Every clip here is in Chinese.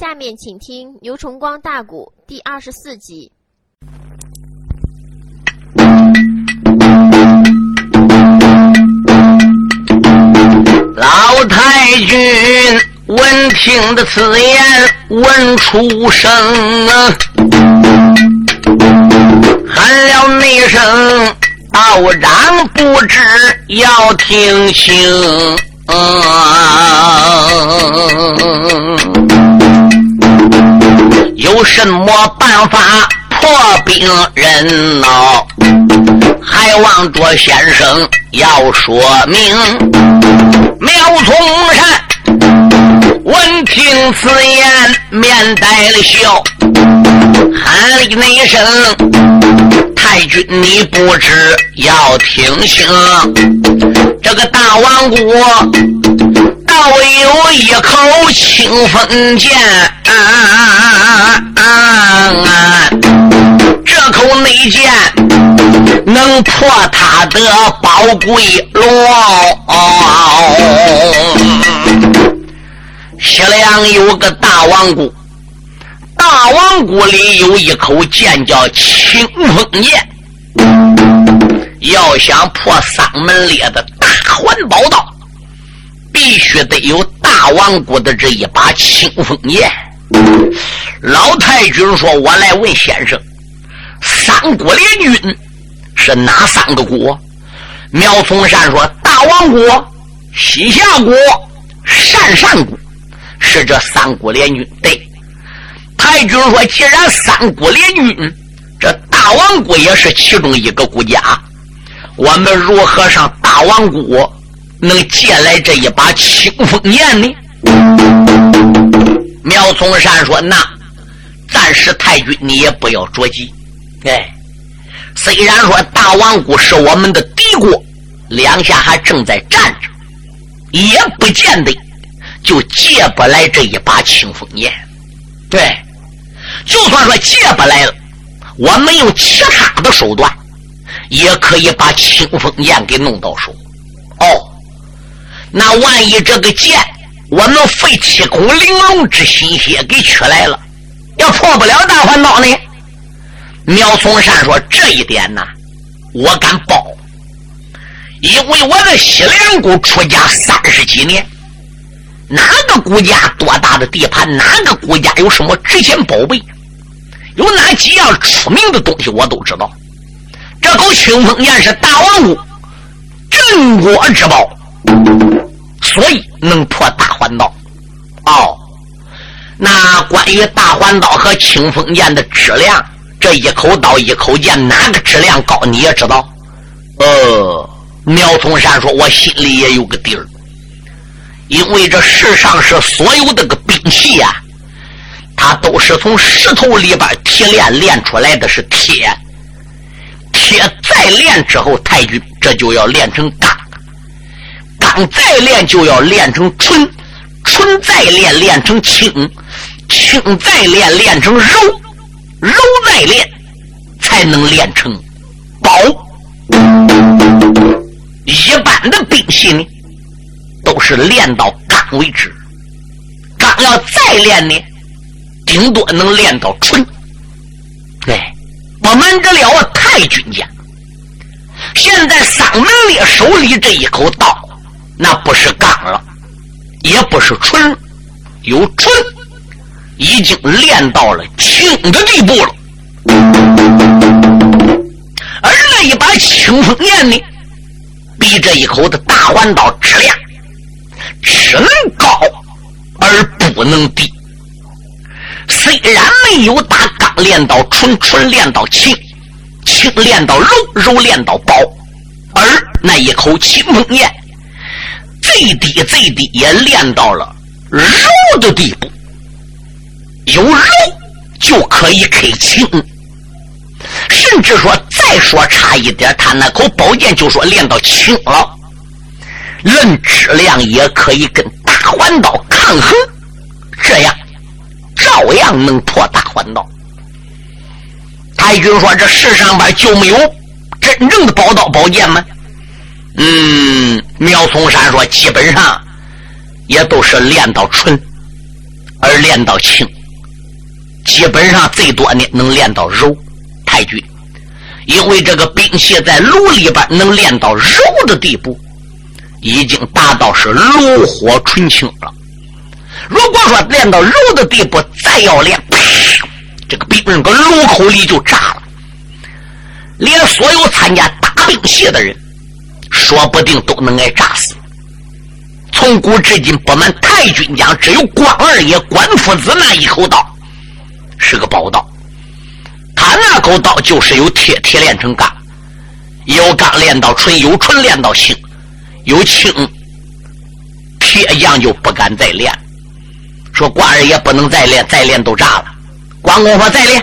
下面请听牛崇光大鼓第二十四集。老太君闻听的此言，闻出声啊，喊了那声道长，不知要听清。有什么办法破冰人闹？还望卓先生要说明。苗从善闻听此言，面带了笑，喊了一声：“太君，你不知要听清，这个大王国我有一口清风剑。”这口内剑能破他的宝贵龙。西凉有个大王谷，大王谷里有一口剑叫清风剑。要想破丧门烈的大环宝刀，必须得有大王国的这一把清风剑。老太君说：“我来问先生，三国联军是哪三个国？”苗从善说：“大王国、西夏国、鄯善国是这三国联军。”对，太君说：“既然三国联军，这大王国也是其中一个国家，我们如何上大王国能借来这一把清风剑呢？”苗从山说：“那暂时太君你也不要着急。哎，虽然说大王谷是我们的敌国，两下还正在战着，也不见得就借不来这一把清风剑。对，就算说借不来了，我们用其他的手段也可以把清风剑给弄到手。哦，那万一这个剑……”我们费七孔玲珑之心血给取来了，要破不了大环刀呢？苗从山说：“这一点呢，我敢保，因为我在西凉国出家三十几年，哪个国家多大的地盘，哪个国家有什么值钱宝贝，有哪几样出名的东西，我都知道。这口清风剑是大王国镇国之宝。”所以能破大环刀，哦，那关于大环刀和清风剑的质量，这一口刀一口剑哪个质量高你也知道？呃，苗从山说：“我心里也有个底儿，因为这世上是所有这个兵器呀，它都是从石头里边提炼炼出来的是铁，铁再炼之后，太君这就要炼成钢。”钢再练就要练成纯，纯再练练成轻，轻再练练成柔，柔再练才能练成宝。一般的兵器呢，都是练到钢为止，钢要再练呢，顶多能练到纯。对，不瞒得了太君家，现在丧门烈手里这一口刀。那不是钢了，也不是纯，有纯，已经练到了轻的地步了。而那一把清风剑呢，比这一口的大环刀质量只能高而不能低。虽然没有打钢练到纯，纯练到轻，轻练到柔，柔练到薄，而那一口清风剑。最低最低也练到了柔的地步，有柔就可以开轻，甚至说再说差一点，他那口宝剑就说练到轻了，论质量也可以跟大环刀抗衡，这样照样能破大环刀。太君说：“这世上边就没有真正的宝刀宝剑吗？”嗯，苗松山说：“基本上也都是练到纯，而练到轻，基本上最多呢能练到柔。太君，因为这个兵器在炉里边能练到柔的地步，已经达到是炉火纯青了。如果说练到柔的地步，再要练，啪，这个兵刃搁炉口里就炸了。连所有参加大兵器的人，说不定都能挨炸死。从古至今，不满太君讲，只有关二爷、关夫子那一口刀是个宝刀。他那口刀就是由铁，铁炼成钢，由钢炼到纯，由纯炼到轻，由轻，铁匠就不敢再炼。说关二爷不能再练，再练都炸了。关公说再练。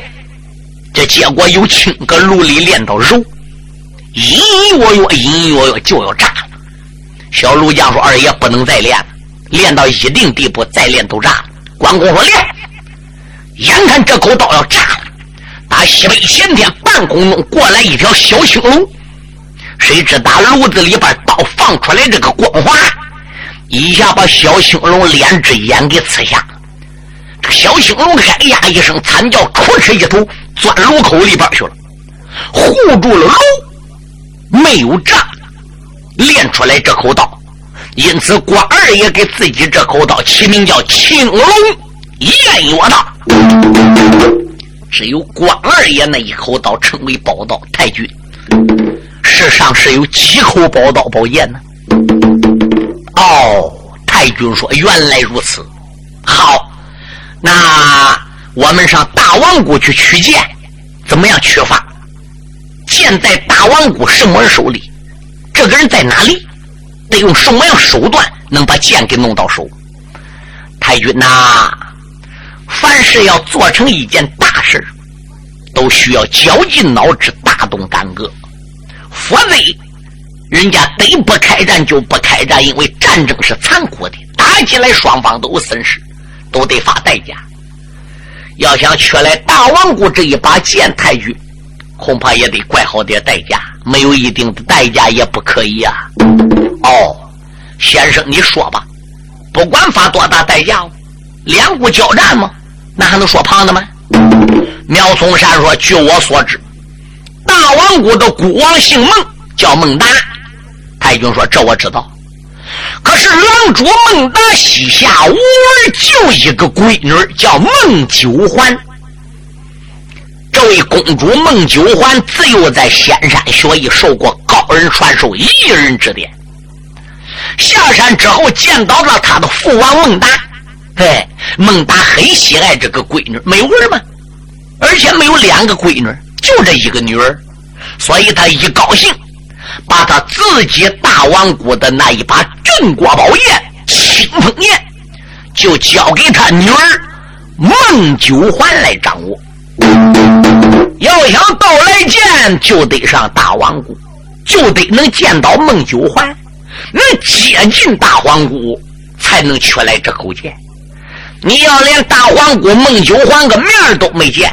这结果由轻搁炉里炼到柔，隐隐约约，隐隐约约就要炸了。小卢将说：“二爷不能再练了，练到一定地步再练都炸了。”关公说：“练！”眼看这口刀要炸了，打西北前天半空中过来一条小青龙，谁知打炉子里边刀放出来这个光华，一下把小青龙两只眼给刺瞎。这个小青龙哎呀一声惨叫，哧哧一头。钻炉口里边去了，护住了炉，没有炸，练出来这口刀，因此关二爷给自己这口刀起名叫青龙偃月刀。只有关二爷那一口刀称为宝刀。太君，世上是有几口宝刀宝剑呢？哦，太君说原来如此，好，那。我们上大王谷去取剑，怎么样取法？现在大王谷什么人手里？这个人在哪里？得用什么样手段能把剑给弄到手？太君呐，凡是要做成一件大事都需要绞尽脑汁、大动干戈，否则人家得不开战就不开战，因为战争是残酷的，打起来双方都有损失，都得发代价。要想取来大王谷这一把剑，太君恐怕也得怪好点代价。没有一定的代价也不可以呀。哦，先生，你说吧，不管发多大代价，两股交战吗？那还能说胖的吗？苗松山说：“据我所知，大王谷的孤王姓孟，叫孟达。”太君说：“这我知道。”可是狼主孟达膝下无儿，就一个闺女，叫孟九环。这位公主孟九环自幼在仙山学艺，受过高人传授一人指点。下山之后见到了他的父王孟达，哎，孟达很喜爱这个闺女，没儿吗？而且没有两个闺女，就这一个女儿，所以他一高兴。把他自己大王谷的那一把镇国宝剑清风剑，就交给他女儿孟九环来掌握。要想到来见，就得上大王谷，就得能见到孟九环，能接近大皇谷，才能取来这口剑。你要连大皇谷孟九环个面都没见，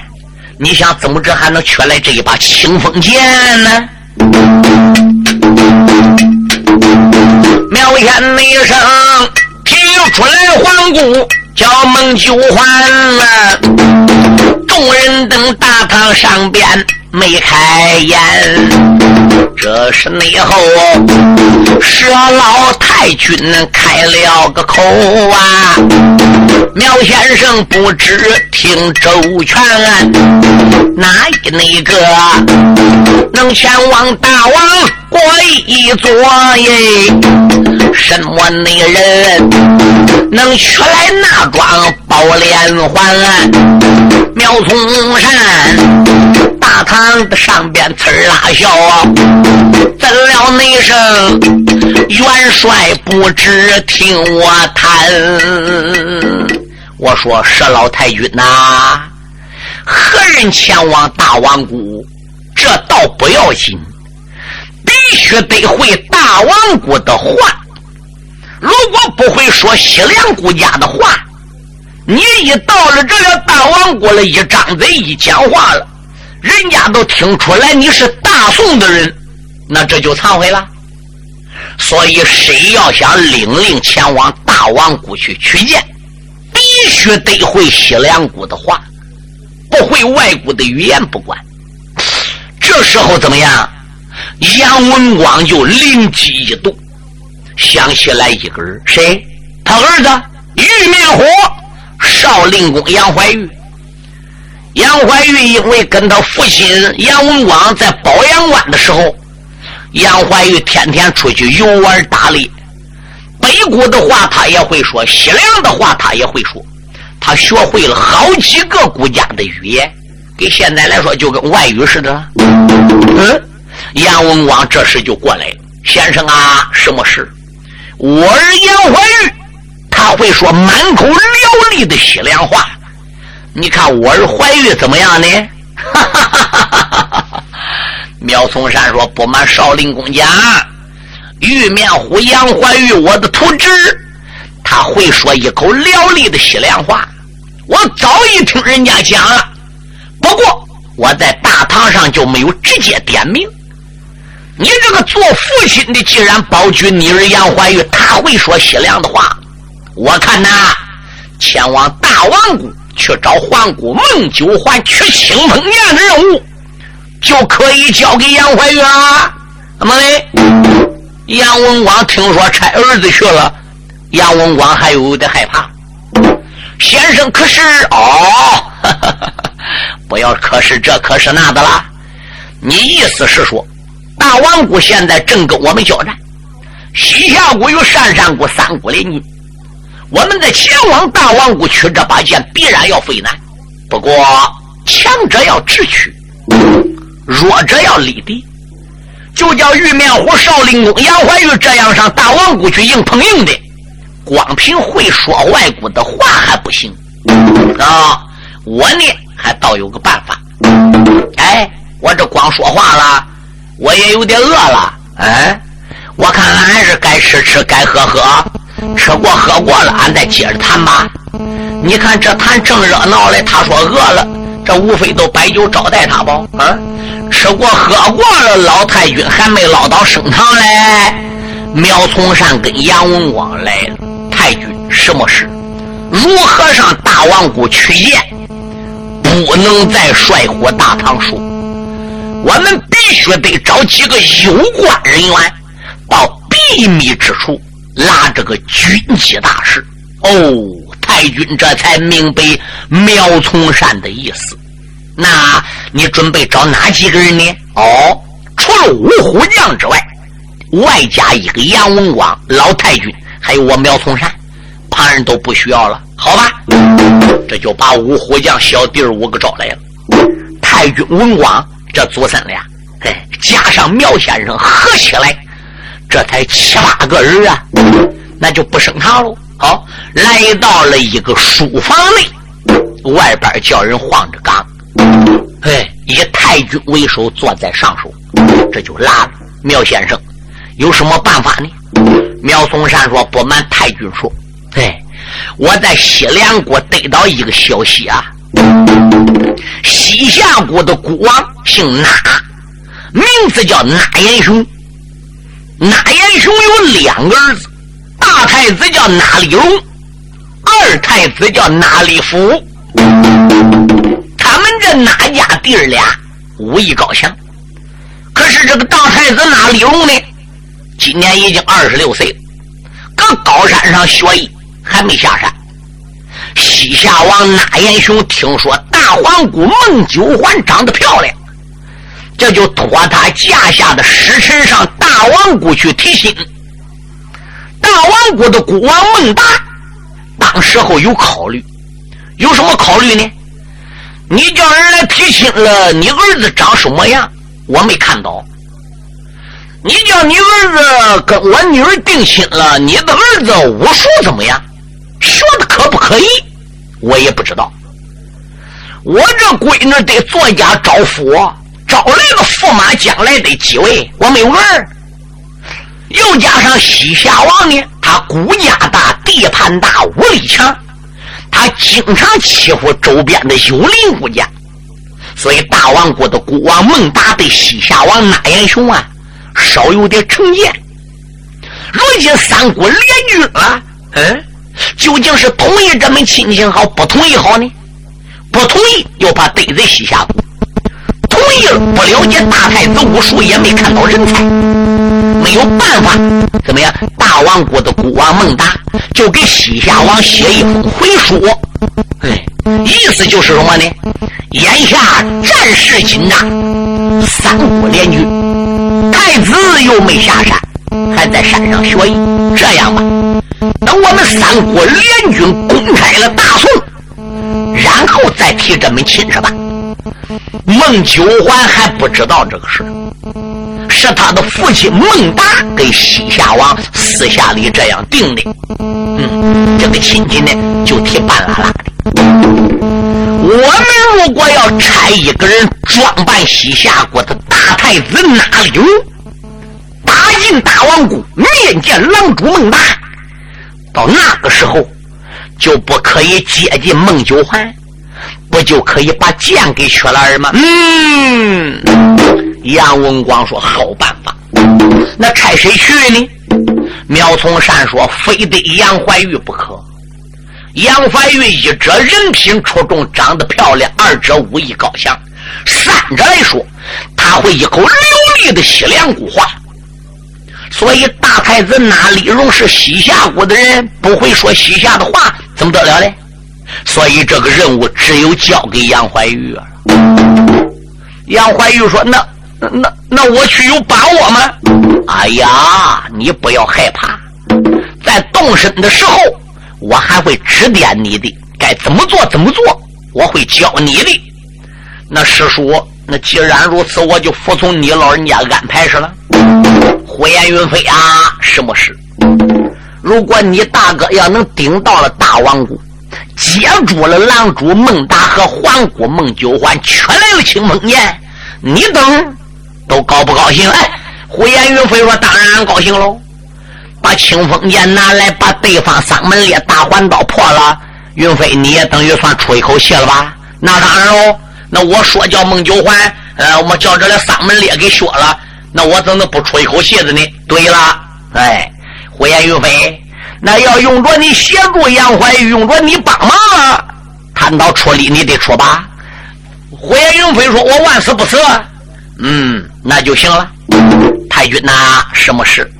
你想怎么着还能取来这一把清风剑呢？苗天一声提出来皇姑叫孟九环了，众人等大堂上边。没开眼，这是内后佘老太君开了个口啊，苗先生不知听周全，哪一那个能前往大王国一座耶？什么那人能取来那桩宝莲环？苗从山。大堂的上边呲儿拉笑啊！怎了那声元帅不知听我谈？我说佘老太君呐，何人前往大王谷？这倒不要紧，必须得会大王谷的话。如果不会说西凉姑家的话，你一到了这个大王谷了，一张嘴一讲话了。人家都听出来你是大宋的人，那这就惭悔了。所以，谁要想领令前往大王谷去取剑，必须得会西凉国的话，不会外国的语言不管。这时候怎么样？杨文广就灵机一动，想起来一个人，谁？他儿子玉面虎，少林公杨怀玉。杨怀玉因为跟他父亲杨文广在保阳关的时候，杨怀玉天天出去游玩打猎，北国的话他也会说，西凉的话他也会说，他学会了好几个国家的语言，跟现在来说就跟外语似的。嗯，杨文广这时就过来了，先生啊，什么事？我儿杨怀玉，他会说满口流利的西凉话。你看我儿怀玉怎么样呢？哈哈哈哈哈！苗从山说：“不瞒少林公家，玉面虎杨怀玉，我的徒侄，他会说一口流利的西凉话。我早已听人家讲了，不过我在大堂上就没有直接点名。你这个做父亲的，既然保举你儿杨怀玉，他会说西凉的话，我看呐，前往大王谷。”去找皇姑孟九环取青风剑的任务，就可以交给杨怀玉了。怎么嘞？杨文广听说差儿子去了，杨文广还有点害怕。先生，可是哦，不要可是这可是那的啦。你意思是说，大王谷现在正跟我们交战，西夏谷与鄯善谷三国联军。我们在前往大王谷取这把剑，必然要费难。不过强者要智取，弱者要力敌。就叫玉面虎、少林公杨怀玉这样上大王谷去硬碰硬的，光凭会说外国的话还不行啊！我呢，还倒有个办法。哎，我这光说话了，我也有点饿了。哎，我看俺还是该吃吃，该喝喝。吃过喝过了，俺再接着谈吧。你看这谈正热闹嘞，他说饿了，这无非都摆酒招待他吧。啊，吃过喝过了，老太君还没捞到升堂嘞。苗从善跟杨文广来了，太君什么事？如何上大王谷取剑？不能再率火大唐说，我们必须得找几个有关人员到秘密之处。拉这个军机大事哦，太君这才明白苗从善的意思。那你准备找哪几个人呢？哦，除了五虎将之外，外加一个杨文广、老太君，还有我苗从善，旁人都不需要了，好吧？这就把五虎将小弟儿五个招来了。太君、文广这祖孙俩，哎，加上苗先生合起来。这才七八个人啊，那就不升堂喽。好，来到了一个书房内，外边叫人晃着岗，哎，以太君为首坐在上首，这就拉了。苗先生，有什么办法呢？苗松山说：“不瞒太君说，哎，我在西凉国得到一个消息啊，西夏国的国王姓纳，名字叫纳延雄。”纳延雄有两个儿子，大太子叫纳里荣，二太子叫纳里福。他们这哪家弟儿俩武艺高强，可是这个大太子纳里荣呢，今年已经二十六岁了，搁高山上学艺，还没下山。西夏王纳延雄听说大皇姑孟九环长得漂亮。这就托他驾下的使臣上大王谷去提亲。大王谷的国王孟达，当时候有考虑，有什么考虑呢？你叫人来提亲了，你儿子长什么样？我没看到。你叫你儿子跟我女儿定亲了，你的儿子武术怎么样？学的可不可以？我也不知道。我这闺女得作家招夫。招来个驸马，将来得几位？我没有门儿。又加上西夏王呢，他国家大，地盘大，武力强，他经常欺负周边的幽灵国家，所以大王国的国王孟达对西夏王纳延雄啊，稍有点成见。如今三国联军啊，嗯，究竟是同意这门亲情好，不同意好呢？不同意又怕得罪西夏国，不了解大太子武术，也没看到人才，没有办法，怎么样？大王国的国王孟达就给西夏王写一封回书，哎，意思就是什么呢？眼下战事紧张，三国联军，太子又没下山。还在山上学艺，这样吧，等我们三国联军攻开了大宋，然后再提这门亲事吧。孟九环还不知道这个事是他的父亲孟达跟西夏王私下里这样定的。嗯，这个亲戚呢，就提半拉拉的。我们如果要差一个人装扮西夏国的大太子纳陵。打进大王宫面见狼主孟达，到那个时候就不可以接近孟九环，不就可以把剑给缺了儿吗？嗯，杨文广说好办法，那差谁去呢？苗从善说非得杨怀玉不可。杨怀玉一者人品出众，长得漂亮；二者武艺高强；三者来说，他会一口流利的西凉古话。所以大太子那李荣是西夏国的人，不会说西夏的话，怎么得了嘞？所以这个任务只有交给杨怀玉了。杨怀玉说：“那那那我去有把握吗？”哎呀，你不要害怕，在动身的时候，我还会指点你的，该怎么做怎么做，我会教你的。那师叔，那既然如此，我就服从你老人家安排是了。呼延云飞啊，什么事？如果你大哥要能顶到了大王谷，接住了狼主孟达和皇姑孟九环，取来了清风剑，你等都高不高兴？哎，呼延云飞说：“当然高兴喽！把清风剑拿来，把对方三门裂大环刀破了，云飞你也等于算出一口气了吧？那当然喽！那我说叫孟九环，呃，我叫这俩三门裂给削了。”那我怎能不出一口气子呢？对了，哎，呼延云飞，那要用着你协助杨怀玉，用着你帮忙，谈到出力，你得出吧。胡延云飞说：“我万死不辞。”嗯，那就行了。太君呐，什么事？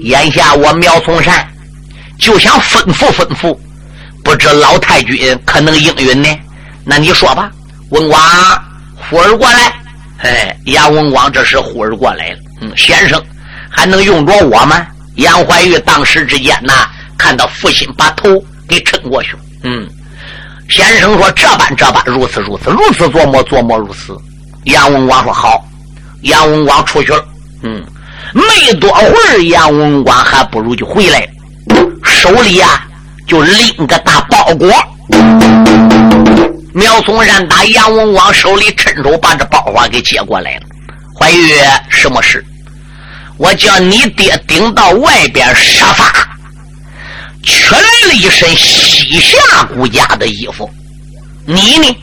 眼下我苗从善就想吩咐吩咐，不知老太君可能应允呢？那你说吧，文广，呼儿过来。哎，杨文广这时呼儿过来了。嗯，先生还能用着我吗？杨怀玉当时之间呐，看到父亲把头给撑过去。嗯，先生说这般这般，如此如此，如此琢磨琢磨如此。杨文广说好。杨文广出去了。嗯，没多会儿，杨文广还不如就回来了，手里呀就拎个大包裹。苗松山打杨文广手里趁手把这包袱给接过来了。怀玉，什么事？我叫你爹顶到外边沙发，取来了一身西夏国家的衣服。你呢？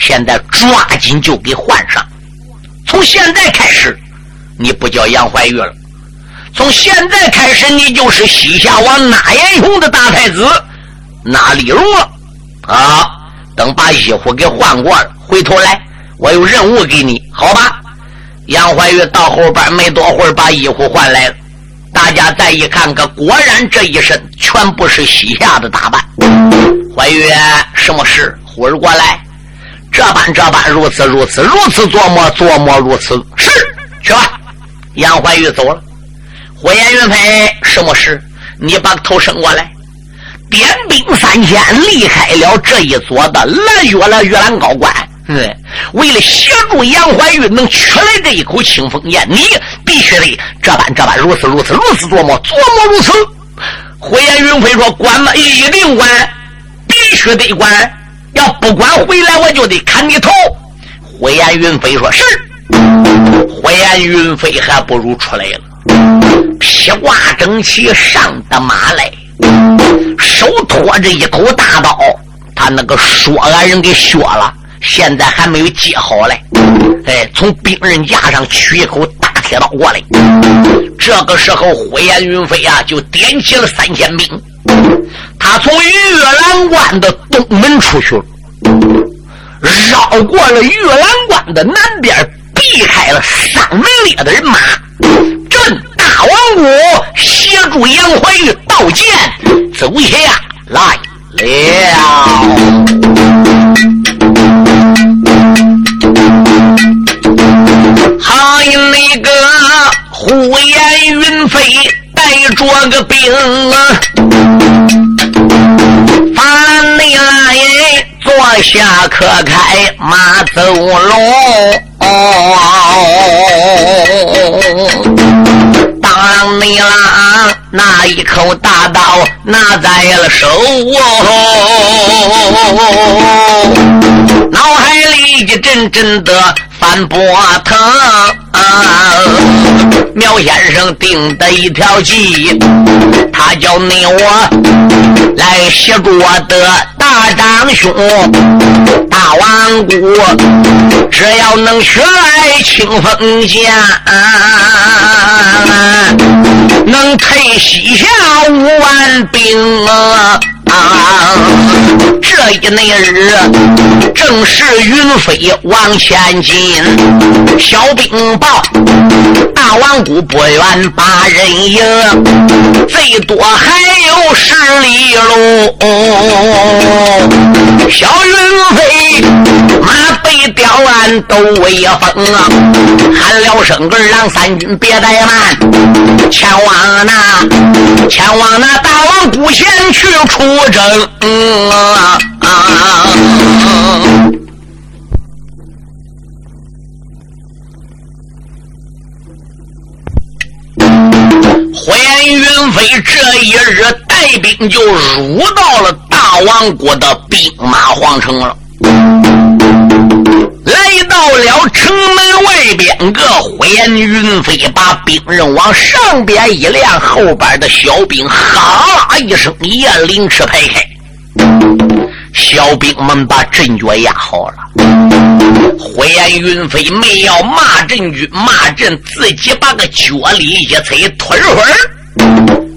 现在抓紧就给换上。从现在开始，你不叫杨怀玉了。从现在开始，你就是西夏王纳延雄的大太子纳丽荣了。啊！等把衣服给换过了，回头来，我有任务给你，好吧？杨怀玉到后边没多会儿，把衣服换来了。大家再一看，可果然这一身全部是西夏的打扮。怀玉，什么事？呼儿过来，这般这般，如此如此，如此琢磨琢磨，如此是去吧。杨怀玉走了。火焰云飞，什么事？你把头伸过来。点兵三千，离开了这一座的蓝月了月兰高官。嗯，为了协助杨怀玉能取来这一口清风剑，你必须得这般这般，如此如此，如此琢磨琢磨如此。火焰云飞说：“管吗？一定管，必须得管。要不管回来，我就得砍你头。”火焰云飞说：“是。”火焰云飞还不如出来了，披挂整齐，上的马来。手托着一口大刀，他那个说俺人给削了，现在还没有接好嘞。哎，从兵刃架上取一口大铁刀过来。这个时候，火焰云飞啊，就点起了三千兵。他从玉兰关的东门出去了，绕过了玉兰关的南边，避开了三门列的人马，朕大王谷协助杨怀玉道剑，走下来了。着个兵，烦你来坐下可开马走龙。当你啦，那一口大刀拿在了手哦，脑海里一阵阵的。翻波腾，苗先生定的一条计，他叫你我来协助我的大长兄大王姑，只要能学来清风剑，能退西夏五万兵啊！这一那日，正是云飞往前进，小兵报，大王谷不远八人迎，最多还有十里路。背吊鞍都威风啊，喊了声儿郎三军别怠慢，前往那前往那大王谷前去出。征啊！火焰云飞这一日带兵就入到了大王国的兵马皇城了。来到了城门外边，个火焰云飞把兵刃往上边一亮，后边的小兵哈啦一声，雁翎翅排开。小兵们把阵脚压好了。火焰云飞没要骂阵军，骂阵自己把个脚里一踩，吞吞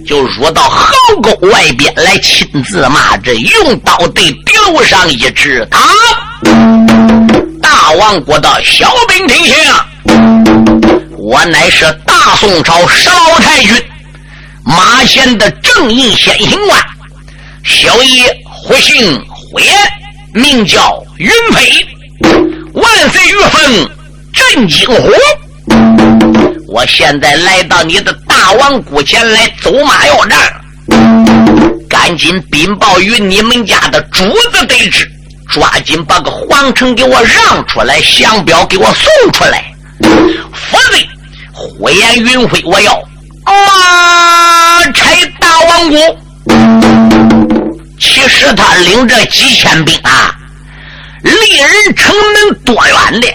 就入到壕沟外边来，亲自骂阵，用刀对敌楼上一指，他。大王国的小兵听下，我乃是大宋朝十老太君马贤的正印先行官，小爷胡姓胡言，名叫云飞，万岁玉凤震惊虎。我现在来到你的大王谷前来走马要战，赶紧禀报与你们家的主子得知。抓紧把个皇城给我让出来，降表给我送出来，否则火焰云飞我要马拆大王国。其实他领着几千兵啊，离人城门多远的，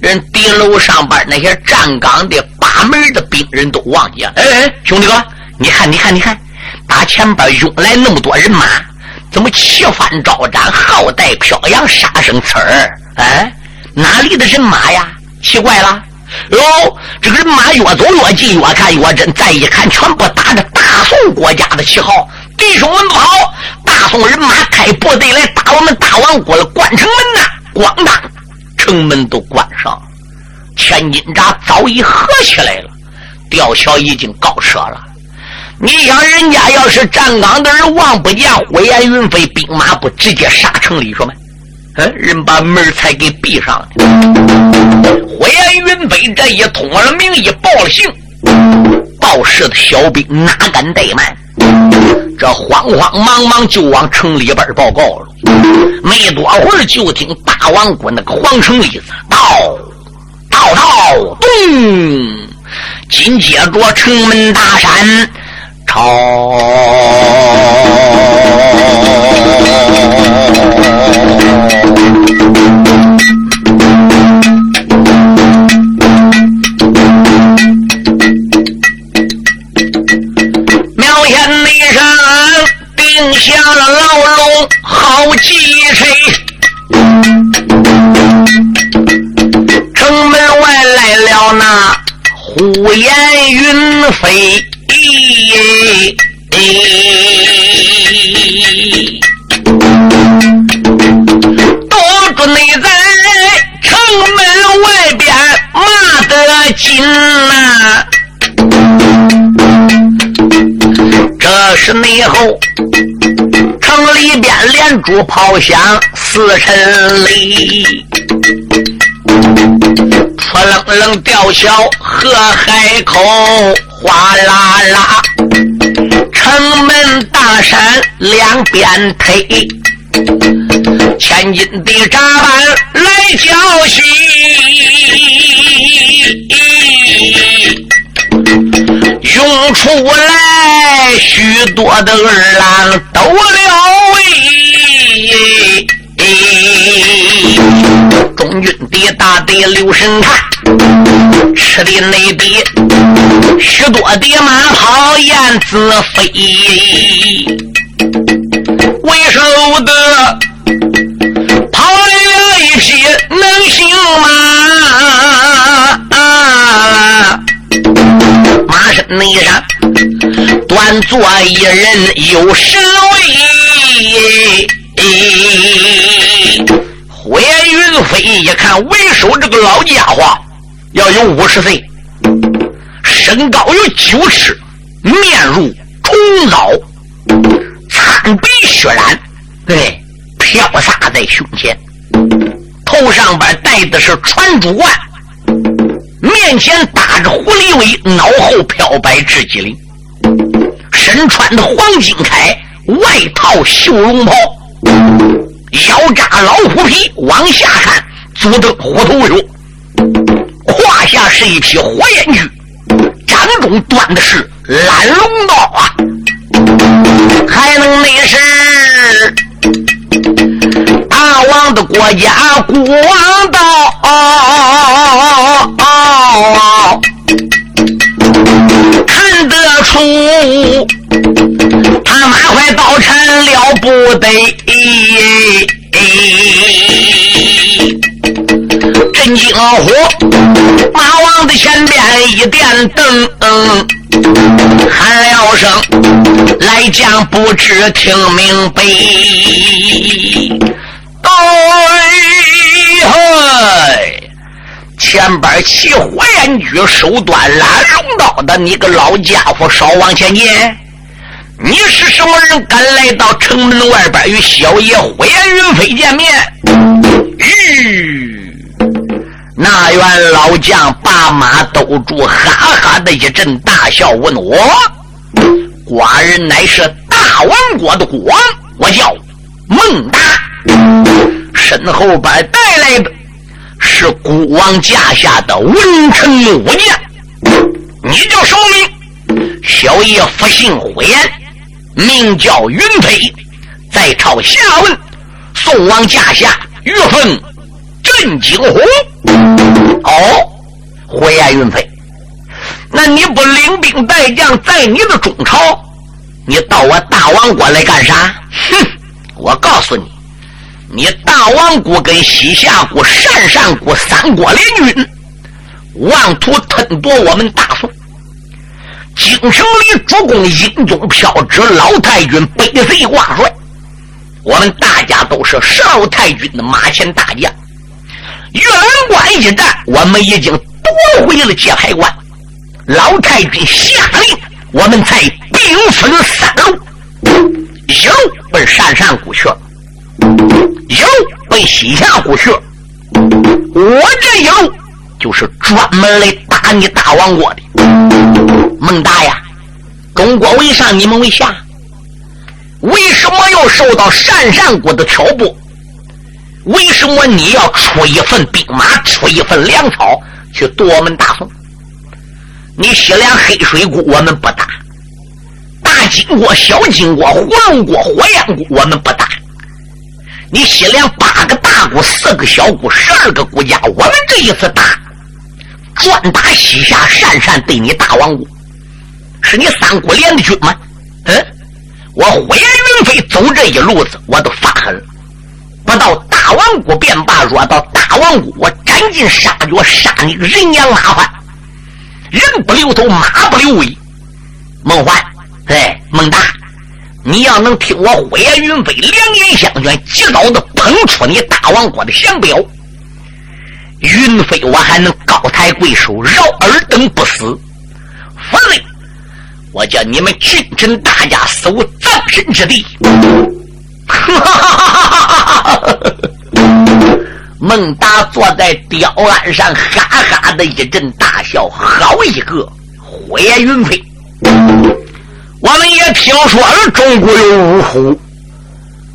人敌楼上边那些站岗的把门的兵人都忘记了。哎，兄弟哥，你看，你看，你看，打前边涌来那么多人马。怎么旗幡招展，号带飘扬，杀声刺耳？哎，哪里的人马呀？奇怪了！哟，这个人马越走越近，越看越真。再一看，全部打着大宋国家的旗号。弟兄们跑！大宋人马开部队来打我们大王国了！关城门呐！咣当，城门都关上。千斤闸早已合起来了，吊桥已经高撤了。你想，人家要是站岗的人望不见火焰云飞兵马，不直接杀城里去吗？嗯，人把门才给闭上了。火焰云飞这一通了名，一报了信，报事的小兵哪敢怠慢？这慌慌忙忙就往城里边报告了。没多会儿，就听大王国那个皇城里子，到到到，咚！紧接着城门大闪。朝苗县内上定下了牢笼好几锤，城门外来了那呼延云飞。哎哎堵住你在城门外边骂得紧呐！这是内后城里边连珠炮响四城里，出冷冷吊桥河海口哗啦啦，城门大山两边推。千斤的闸板来叫戏，涌出来许多的儿郎都了位。中军的大队留神看，吃的那的许多的马跑燕子飞。为首的跑来了一匹能行马，马身内上端坐一人有神威。火焰云飞一看，为首这个老家伙要有五十岁，身高有九尺，面如重枣。惨白血染，对，飘洒在胸前，头上边戴的是传珠冠，面前打着狐狸尾，脑后飘白雉鸡翎，身穿的黄金铠，外套绣龙袍，腰扎老虎皮，往下看足蹬虎头袖，胯下是一匹火焰驹，掌中端的是蓝龙刀啊！还能那是大王的国家国王道，看得出他马怀刀缠了不得。震惊火，马王的前边一点灯。喊了声，来将不知听明白。对嘿，前边骑火焰驹、手端蓝龙刀的你个老家伙，少往前进！你是什么人？敢来到城门外边与小爷火焰云飞见面？吁！那员老将把马兜住，哈哈的一阵大笑，问我：“寡人乃是大王国的国王，我叫孟达，身后边带来的是古王驾下的文臣武将。你叫什么名？小爷复姓火焰，名叫云飞，在朝下问宋王驾下岳凤震惊虎。”哦，火焰云飞，那你不领兵带将在你的中朝，你到我大王国来干啥？哼！我告诉你，你大王国跟西夏国、鄯善国三国联军，妄图吞夺我们大宋。京城里主公英宗飘旨，老太君背贼挂帅，我们大家都是少太君的马前大将。月兰关一战，我们已经夺回了界牌关。老太君下令，我们才兵分三路：一路奔鄯善谷去，一路奔西夏谷去。我这一路就是专门来打你大王国的。孟大呀，中国为上，你们为下，为什么要受到鄯善国的挑拨？为什么你要出一份兵马，出一份粮草去夺我们大宋？你西凉黑水谷我们不打，大金国、小金国、火龙国、火焰国我们不打。你西凉八个大国、四个小国、十二个国家，我们这一次打，专打西夏鄯善对你大王国，是你三国联的军吗？嗯，我火焰云飞走这一路子，我都发狠了。到大王国便罢，若到大王国，我斩尽杀绝，杀你人仰马翻，人不留头，马不留尾。孟焕，哎，孟达，你要能听我火焰云飞两眼相劝，及早的捧出你大王国的降表，云飞我还能高抬贵手，饶尔等不死；否则，我叫你们君臣大家死无葬身之地。哈哈哈哈哈哈！哈 哈孟达坐在吊鞍上，哈哈的一阵大笑。好一个火焰云飞！我们也听说了，中国有五虎，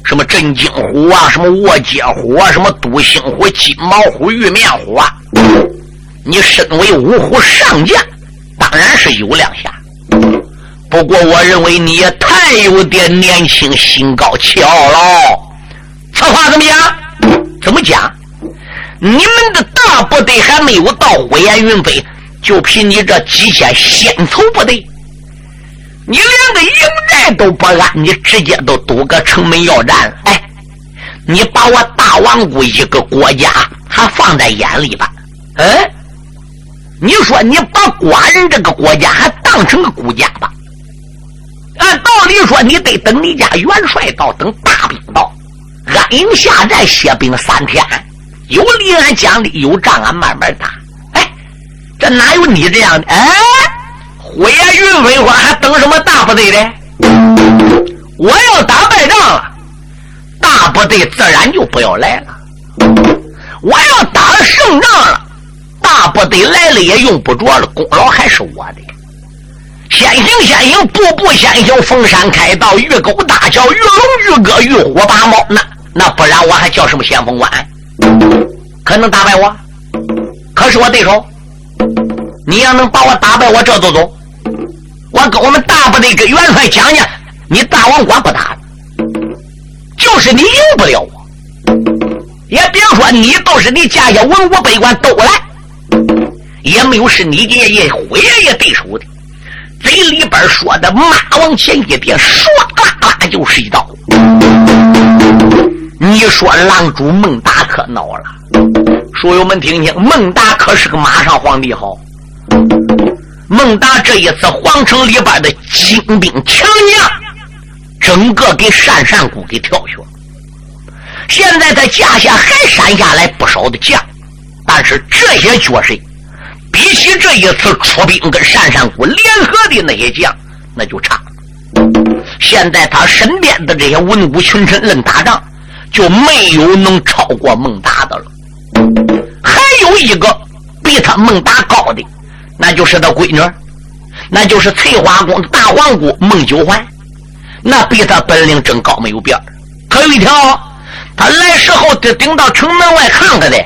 什么镇惊虎啊，什么卧阶虎啊，什么独行虎、金毛虎、玉面虎啊。你身为五虎上将，当然是有两下。不过我认为你也太有点年轻，心高气傲了。此话怎么讲？怎么讲？你们的大部队还没有到火焰云飞，就凭你这几千先头部队，你连个营寨都不安，你直接都堵个城门要战了。哎，你把我大王国一个国家还放在眼里吧？嗯，你说你把寡人这个国家还当成个国家吧？按道理说，你得等你家元帅到，等大兵到，安营下寨，歇兵三天。有理俺讲理，有仗俺慢慢打。哎，这哪有你这样的？哎，火焰云飞花还等什么大部队的？我要打败仗了，大部队自然就不要来了。我要打了胜仗了，大部队来了也用不着了，功劳还是我的。先行先行，步步先行，逢山开道，遇沟搭桥，遇龙遇鸽，遇虎拔毛。那那不然我还叫什么先锋官？可能打败我，可是我对手。你要能把我打败，我这就走。我跟我们大部队跟元帅讲讲，你大王官不打了，就是你赢不了我。也别说你都是你家下文武百官都来，也没有是你爷爷辉爷爷对手的。嘴里边说的马往前一点，唰啦啦就是一刀。你说狼主孟达可恼了，书友们听听，孟达可是个马上皇帝好。孟达这一次皇城里边的精兵强将，整个给单善谷给挑去了。现在他家下还闪下来不少的将，但是这些角色，比起这一次出兵跟单善谷联合的那些将，那就差。现在他身边的这些文武群臣论打仗。就没有能超过孟达的了。还有一个比他孟达高的，那就是他闺女，那就是翠花宫大皇姑孟九环。那比他本领真高，没有边儿可有一条，他来时候得顶到城门外看看的，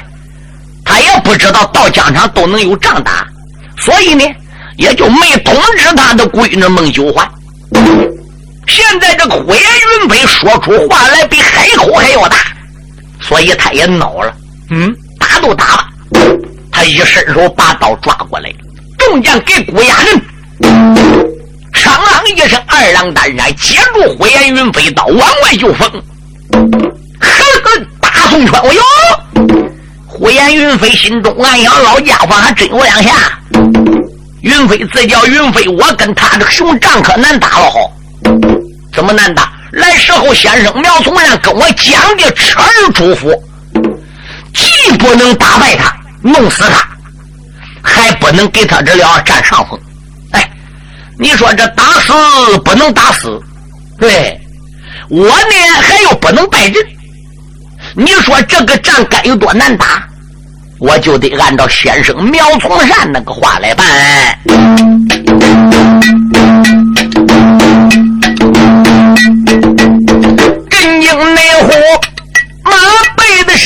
他也不知道到疆场都能有仗打，所以呢，也就没通知他的闺女孟九环。现在这个火焰云飞说出话来比海口还要大，所以他也恼了。嗯，打都打了，他一伸手把刀抓过来，中将给顾亚人，嘡啷一声，二郎担山接住火焰云飞刀，往外就封。呵呵，大宋川，哎呦！火焰云飞心中暗想：老家伙还真有两下。云飞自叫云飞，我跟他这个熊仗可难打了哈。怎么难打？来时候先生苗从山跟我讲的车儿嘱咐，既不能打败他，弄死他，还不能给他这了占上风。哎，你说这打死不能打死，对我呢还又不能败阵。你说这个仗该有多难打？我就得按照先生苗从善那个话来办。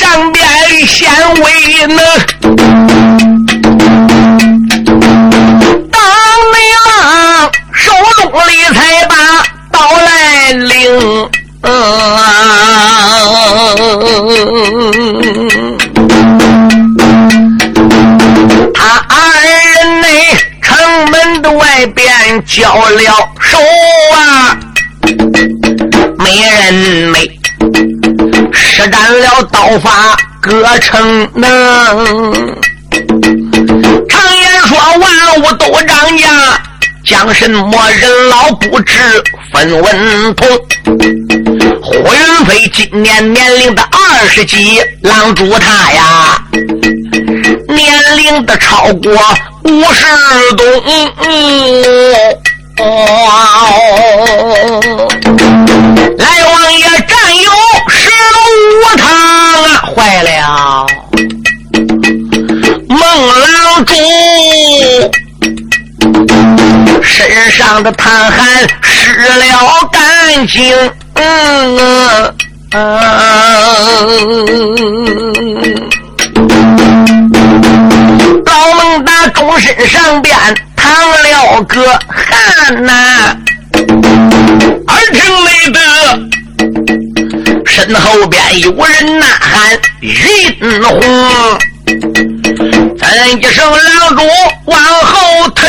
上边显威能，当内郎手中里才把刀来领。他二人内城门的外边交了手啊，没人没。施展了刀法，各成能。常言说，万物都涨价，讲什么人老不知分文同。胡云飞今年年龄的二十几，狼主他呀，年龄的超过五十冬。来王爷战友十五堂，坏了！孟郎主身上的炭汗湿了干净。嗯老孟大钟身上边淌了个汗呐，二成没得，身后边有人呐喊云红，咱一声郎主往后退，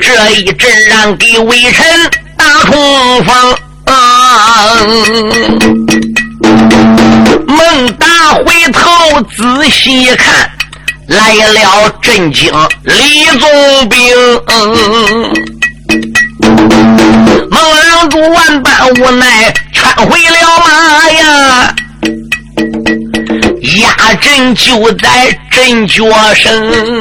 这一阵让给微臣。大冲锋，孟达回头仔细看，来了震惊李宗兵。孟良主万般无奈，劝回了马呀，压阵就在阵脚声。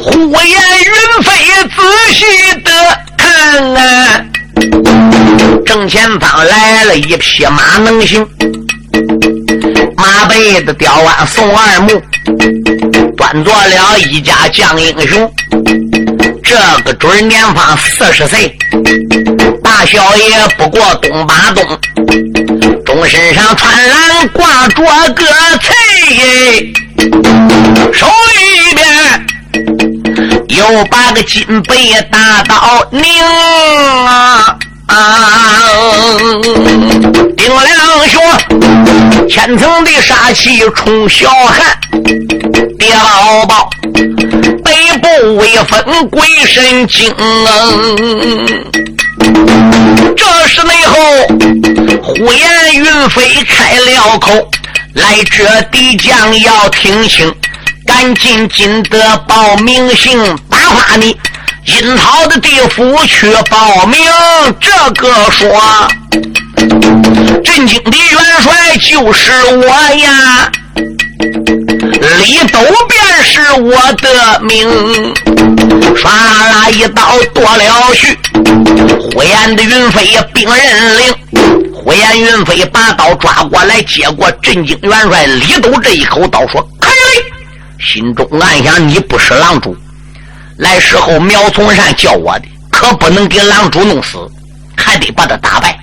呼延云飞仔细的看啊，正前方来了一匹马能行，马背的雕鞍送二木，端坐了一家将英雄。这个准年方四十岁，大小也不过东八东，中身上穿蓝挂着个翠，手里边。又把个金背大刀拧啊！啊丁亮说：“千层的杀气冲小汉，爹老宝北部威风鬼神精。”这时内后，呼延云飞开了口：“来这敌将要听清。”赶紧进得报名姓，打发你阴曹的地府去报名。这个说，震惊的元帅就是我呀，李斗是我的命。唰啦一刀剁了去，火焰的云飞兵刃领，火焰云飞把刀抓过来，接过震惊元帅李斗这一口刀，说开。心中暗想：你不是狼主，来时候苗从善叫我的，可不能给狼主弄死，还得把他打败。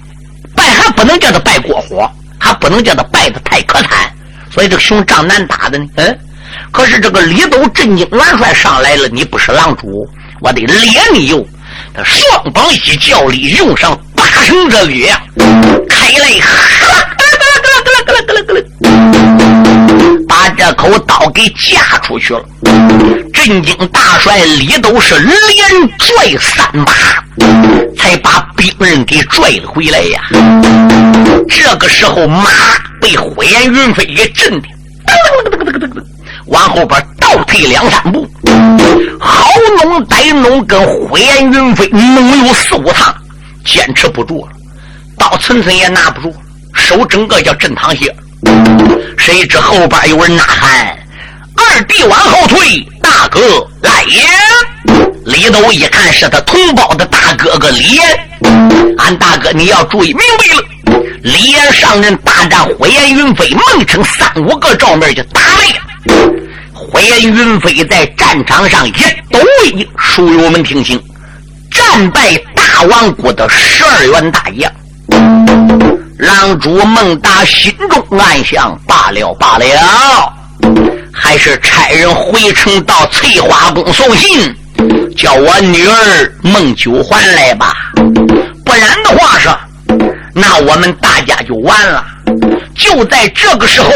败还不能叫他败过火，还不能叫他败的太可惨。所以这个熊仗难打的呢。嗯，可是这个李斗震惊元帅上来了，你不是狼主，我得连你哟。他双膀一叫力，用上八成这力，开来，哈，把这口刀给架出去了，震惊大帅李斗是连拽三把，才把兵刃给拽了回来呀。这个时候，马被火焰云飞给震的，噔噔噔噔往后边倒退两三步，好弄歹弄，跟火焰云飞弄有四五趟，坚持不住了，刀寸寸也拿不住，手整个叫震淌血。谁知后边有人呐喊：“二弟往后退，大哥来也！”李斗一看是他同胞的大哥哥李岩，俺大哥你要注意明白了。李岩上任大战火焰云飞，猛成三五个照面就打来了。火焰云飞在战场上一抖一，书友们听清，战败大王国的十二员大将。狼主孟达心中暗想：罢了罢了，还是差人回城到翠花宫送信，叫我女儿孟九环来吧。不然的话是，那我们大家就完了。就在这个时候，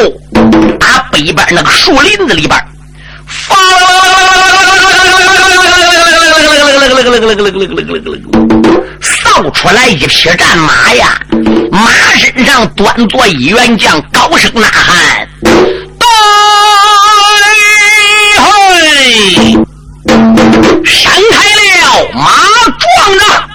打北边那个树林子里边，发扫出来一匹战马呀，马身上端坐一员将，高声呐喊：“对嘿！”闪开了，马撞的。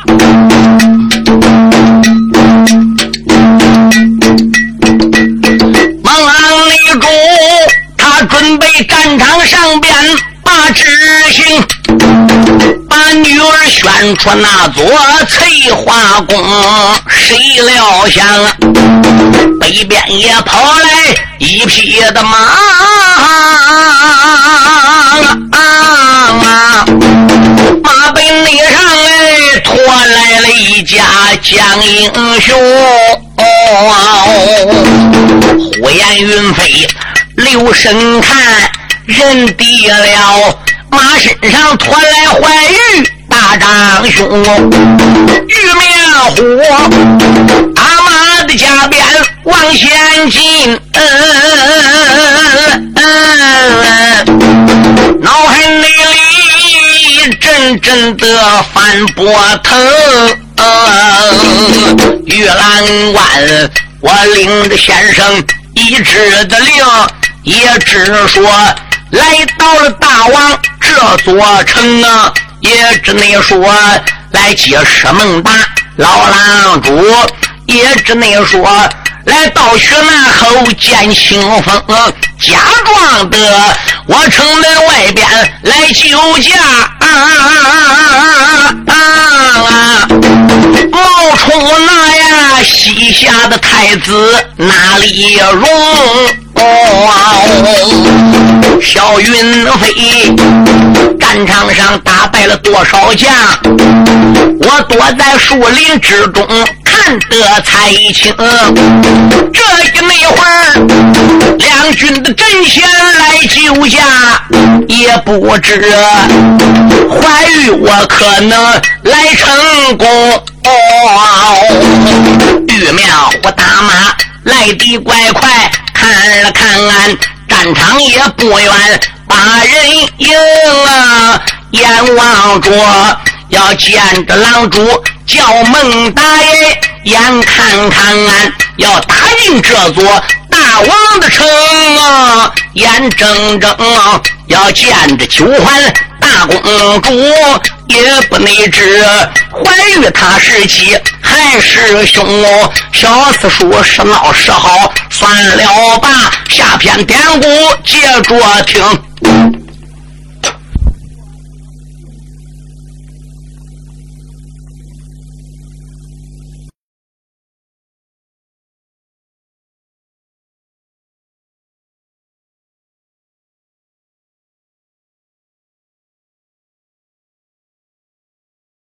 战场上边把执行，把女儿选出那座翠花宫，谁料想北边也跑来一匹的马，马背上来拖来了一家将英雄，火烟云飞。留神看人低了，马身上驮来怀玉。大长兄，玉面虎，阿妈的家鞭往前进，脑海内里阵阵的翻波腾。玉兰关，我领着先生一支的令，也只说来到了大王这座城啊。也只能说来接石门大老郎主，也只能说来到雪门后见清风，假装的我城门外边来救驾。啊啊啊啊啊啊冒充那呀西夏的太子哪里容？哦小云飞，战场上打败了多少将？我躲在树林之中看得才清。这一那会儿，两军的阵前来救驾，也不知怀玉我可能来成功。哦玉面虎打马来的怪快。看了看，俺战场也不远，把人迎啊！眼望着要见着狼主叫孟大爷，眼看看俺要打进这座大王的城啊！眼睁睁啊要见着九环大公主，也不内知怀疑他是妻还是兄。小四叔是闹是好，算了吧。下篇典故接着听。